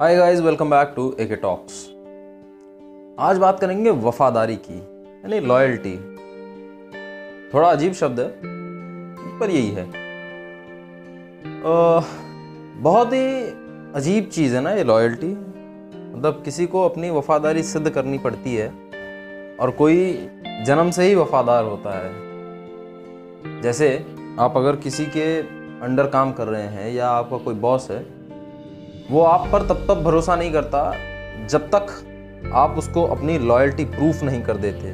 Hi guys welcome back to AK talks आज बात करेंगे वफादारी की, यानी लॉयल्टी थोड़ा अजीब शब्द है, पर यही है। बहुत ही अजीब चीज़ है ना ये लॉयल्टी मतलब किसी को अपनी वफादारी सिद्ध करनी पड़ती है, और कोई जन्म से ही वफादार होता है। जैसे आप अगर किसी के अंडर काम कर रहे हैं, या आपका कोई बॉस है वो आप पर तब तक भरोसा नहीं करता जब तक आप उसको अपनी लॉयल्टी प्रूफ नहीं कर देते।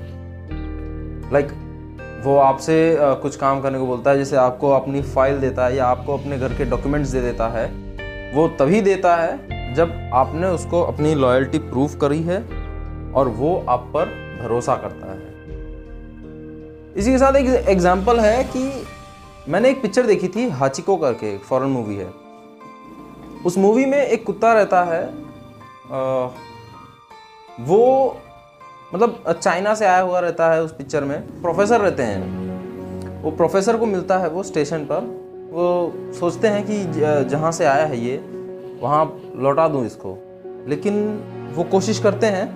लाइक like, वो आपसे कुछ काम करने को बोलता है जैसे आपको अपनी फ़ाइल देता है या आपको अपने घर के डॉक्यूमेंट्स दे देता है वो तभी देता है जब आपने उसको अपनी लॉयल्टी प्रूफ करी है और वो आप पर भरोसा करता है। इसी के साथ एक एग्ज़ाम्पल है कि मैंने एक पिक्चर देखी थी हाचिको करके एक फॉरेन मूवी है। उस मूवी में एक कुत्ता रहता है आ, वो मतलब चाइना से आया हुआ रहता है उस पिक्चर में। प्रोफेसर रहते हैं। वो प्रोफेसर को मिलता है वो स्टेशन पर। वो सोचते हैं कि जहाँ से आया है ये वहाँ लौटा दूँ इसको। लेकिन वो कोशिश करते हैं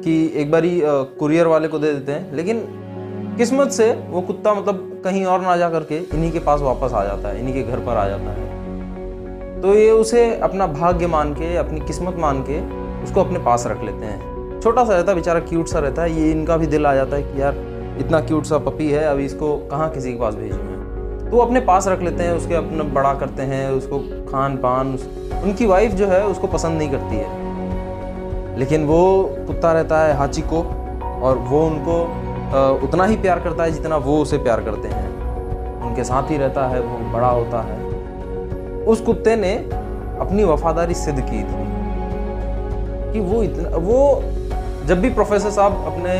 कि एक बारी कुरियर वाले को दे देते हैं। लेकिन किस्मत से वो कुत्ता मतलब कहीं और ना जा करके इन्हीं के पास वापस आ जाता है इन्हीं के घर पर आ जाता है। तो ये उसे अपना भाग्य मान के अपनी किस्मत मान के उसको अपने पास रख लेते हैं। छोटा सा रहता है बेचारा क्यूट सा रहता है ये इनका भी दिल आ जाता है कि यार इतना क्यूट सा पपी है अभी इसको कहाँ किसी के पास भेजूँ मैं तो वो अपने पास रख लेते हैं उसके अपना बड़ा करते हैं उसको खान पान उस, उनकी वाइफ जो है उसको पसंद नहीं करती है। लेकिन वो कुत्ता रहता है हाची को और वो उनको उतना ही प्यार करता है जितना वो उसे प्यार करते हैं। उनके साथ ही रहता है वो बड़ा होता है। उस कुत्ते ने अपनी वफादारी सिद्ध की थी। कि वो इतना, वो जब भी प्रोफेसर साहब अपने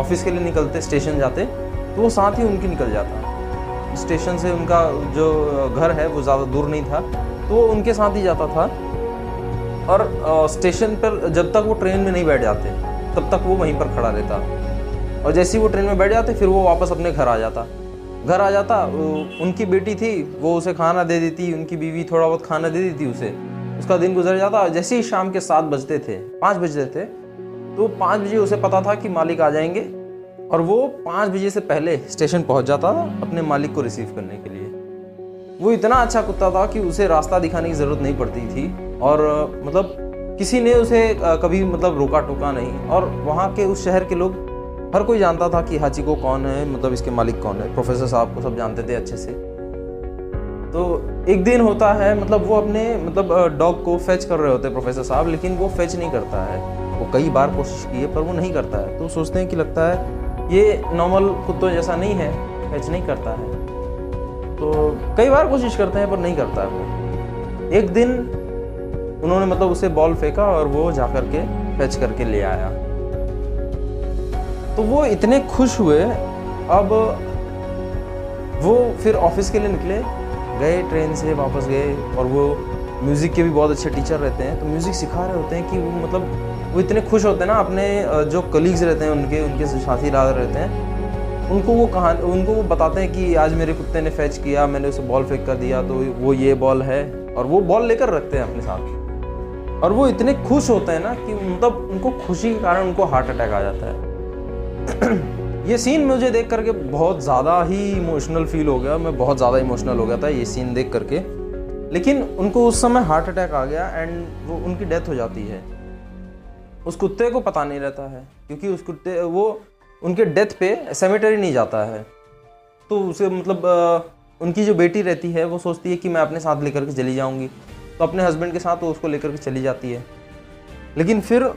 ऑफ़िस के लिए निकलते, स्टेशन जाते तो वो साथ ही उनकी निकल जाता। स्टेशन से उनका जो घर है, वो ज़्यादा दूर नहीं था तो वो उनके साथ ही जाता था। और स्टेशन पर जब तक वो ट्रेन में नहीं बैठ जाते, तब तक वो वहीं पर खड़ा रहता। और जैसे ही वो ट्रेन में बैठ जाते, फिर वो वापस अपने घर आ जाता। घर आ जाता उनकी बेटी थी, वो उसे खाना दे देती, उनकी बीवी थोड़ा बहुत खाना दे देती उसे। उसका दिन गुजर जाता जैसे ही शाम के सात बजते थे, पाँच बजते थे तो पाँच बजे उसे पता था कि मालिक आ जाएँगे और वो पाँच बजे से पहले स्टेशन पहुँच जाता था अपने मालिक को रिसीव करने के लिए। वो इतना अच्छा कुत्ता था कि उसे रास्ता दिखाने की ज़रूरत नहीं पड़ती थी और मतलब किसी ने उसे कभी मतलब रोका टोका नहीं और वहाँ के उस शहर के लोग हर कोई जानता था कि हाची को कौन है मतलब इसके मालिक कौन है। प्रोफेसर साहब को सब जानते थे अच्छे से। तो एक दिन होता है मतलब वो अपने मतलब डॉग को फेच कर रहे होते प्रोफेसर साहब, लेकिन वो फेच नहीं करता है। वो कई बार कोशिश की है, पर वो नहीं करता है। तो सोचते हैं कि लगता है ये नॉर्मल कुत्तों जैसा नहीं है फेच नहीं करता है। तो कई बार कोशिश करते हैं, पर नहीं करता है वो। एक दिन उन्होंने मतलब उसे बॉल फेंका और वो जा करके फेच करके ले आया। तो वो इतने खुश हुए, अब वो फिर ऑफ़िस के लिए निकले, गए ट्रेन से वापस गए और वो म्यूज़िक के भी बहुत अच्छे टीचर रहते हैं तो म्यूज़िक सिखा रहे होते हैं कि वो मतलब वो इतने खुश होते हैं ना, अपने जो कलीग्स रहते हैं उनके उनके साथी रात रहते हैं, उनको वो कहा उनको वो बताते हैं कि आज मेरे कुत्ते ने फैच किया, मैंने उसे बॉल फेंक कर दिया तो वो ये बॉल है, और वो बॉल लेकर रखते हैं अपने साथ। और वो इतने खुश होते हैं ना कि मतलब उनको खुशी के कारण उनको हार्ट अटैक आ जाता है। ये सीन मुझे देख करके बहुत ज़्यादा ही इमोशनल फील हो गया। मैं बहुत ज़्यादा इमोशनल हो गया था ये सीन देख करके। लेकिन उनको उस समय हार्ट अटैक आ गया एंड वो उनकी डेथ हो जाती है। उस कुत्ते को पता नहीं रहता है, क्योंकि उस कुत्ते, वो उनके डेथ पे सेमेटरी नहीं जाता है। तो उसे मतलब उनकी जो बेटी रहती है, वो सोचती है कि मैं अपने साथ लेकर के चली जाऊँगी। तो अपने हस्बैंड के साथ वो उसको लेकर के चली जाती है। लेकिन फिर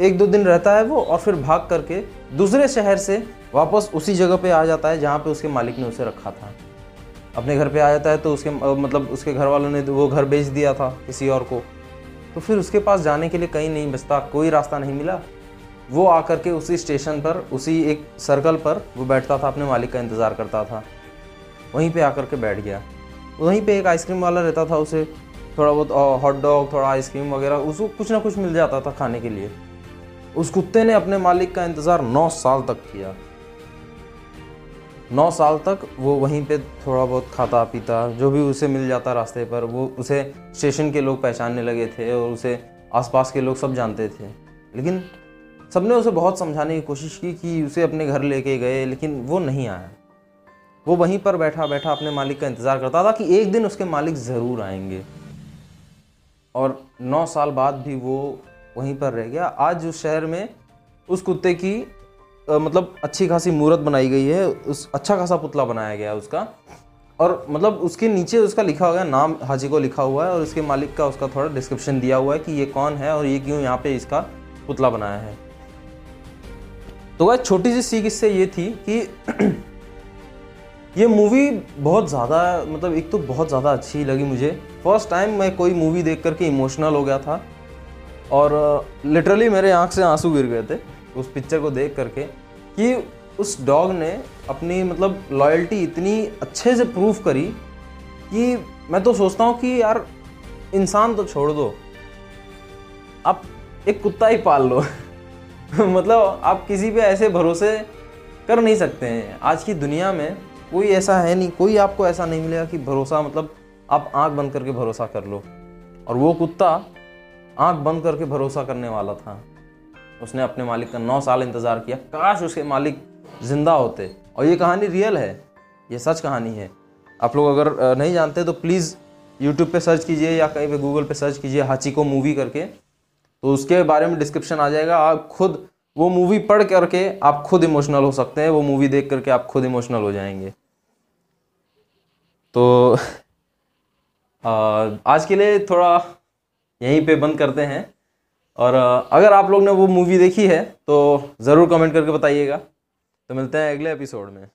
एक दो दिन रहता है वो और फिर भाग करके दूसरे शहर से वापस उसी जगह पे आ जाता है जहाँ पे उसके मालिक ने उसे रखा था। अपने घर पे आ जाता है तो उसके मतलब उसके घर वालों ने वो घर बेच दिया था किसी और को। तो फिर उसके पास जाने के लिए कहीं नहीं बचता, कोई रास्ता नहीं मिला। वो आकर के उसी स्टेशन पर, उसी एक सर्कल पर वो बैठता था, अपने मालिक का इंतज़ार करता था। वहीं पे आकर के बैठ गया। वहीं पे एक आइसक्रीम वाला रहता था, उसे थोड़ा बहुत हॉट डॉग थोड़ा आइसक्रीम वगैरह, उसको कुछ ना कुछ मिल जाता था खाने के लिए। उस कुत्ते ने अपने मालिक का इंतज़ार नौ साल तक किया। नौ साल तक वो वहीं पे थोड़ा बहुत खाता पीता, जो भी उसे मिल जाता रास्ते पर, वो उसे स्टेशन के लोग पहचानने लगे थे और उसे आसपास के लोग सब जानते थे। लेकिन सबने उसे बहुत समझाने की कोशिश की कि उसे अपने घर लेके गए, लेकिन वो नहीं आया। वो वहीं पर बैठा बैठा अपने मालिक का इंतज़ार करता था कि एक दिन उसके मालिक ज़रूर आएँगे। और नौ साल बाद भी वो वहीं पर रह गया। आज उस शहर में उस कुत्ते की मतलब अच्छी खासी मूर्त बनाई गई है। उस अच्छा खासा पुतला बनाया गया है उसका। और मतलब उसके नीचे उसका लिखा हुआ है, नाम हाजी को लिखा हुआ है और उसके मालिक का उसका थोड़ा डिस्क्रिप्शन दिया हुआ है कि ये कौन है और ये क्यों यहाँ पे इसका पुतला बनाया है। तो वह छोटी सी सीख इससे ये थी कि ये मूवी बहुत ज़्यादा मतलब एक तो बहुत ज़्यादा अच्छी लगी मुझे। फ़र्स्ट टाइम मैं कोई मूवी देख करके इमोशनल हो गया था। और लिटरली मेरे आँख से आँसू गिर गए थे उस पिक्चर को देख करके कि उस डॉग ने अपनी मतलब लॉयल्टी इतनी अच्छे से प्रूफ करी कि मैं तो सोचता हूँ कि यार, इंसान तो छोड़ दो। आप एक कुत्ता ही पाल लो। मतलब आप किसी पे ऐसे भरोसे कर नहीं सकते हैं। आज की दुनिया में कोई ऐसा है नहीं, कोई आपको ऐसा नहीं मिलेगा कि भरोसा मतलब आप आँख बंद करके भरोसा कर लो। और वो कुत्ता आँख बंद करके भरोसा करने वाला था। उसने अपने मालिक का नौ साल इंतज़ार किया। काश उसके मालिक ज़िंदा होते। और ये कहानी रियल है। ये सच कहानी है। आप लोग अगर नहीं जानते तो प्लीज़ यूट्यूब पे सर्च कीजिए या कहीं पे गूगल पे सर्च कीजिए हाची को मूवी करके। तो उसके बारे में डिस्क्रिप्शन आ जाएगा। आप खुद वो मूवी पढ़ करके आप खुद इमोशनल हो सकते हैं। वो मूवी देख करके आप खुद इमोशनल हो जाएँगे। तो आज के लिए थोड़ा यहीं पे बंद करते हैं। और अगर आप लोग ने वो मूवी देखी है तो ज़रूर कमेंट करके बताइएगा। तो मिलते हैं अगले एपिसोड में।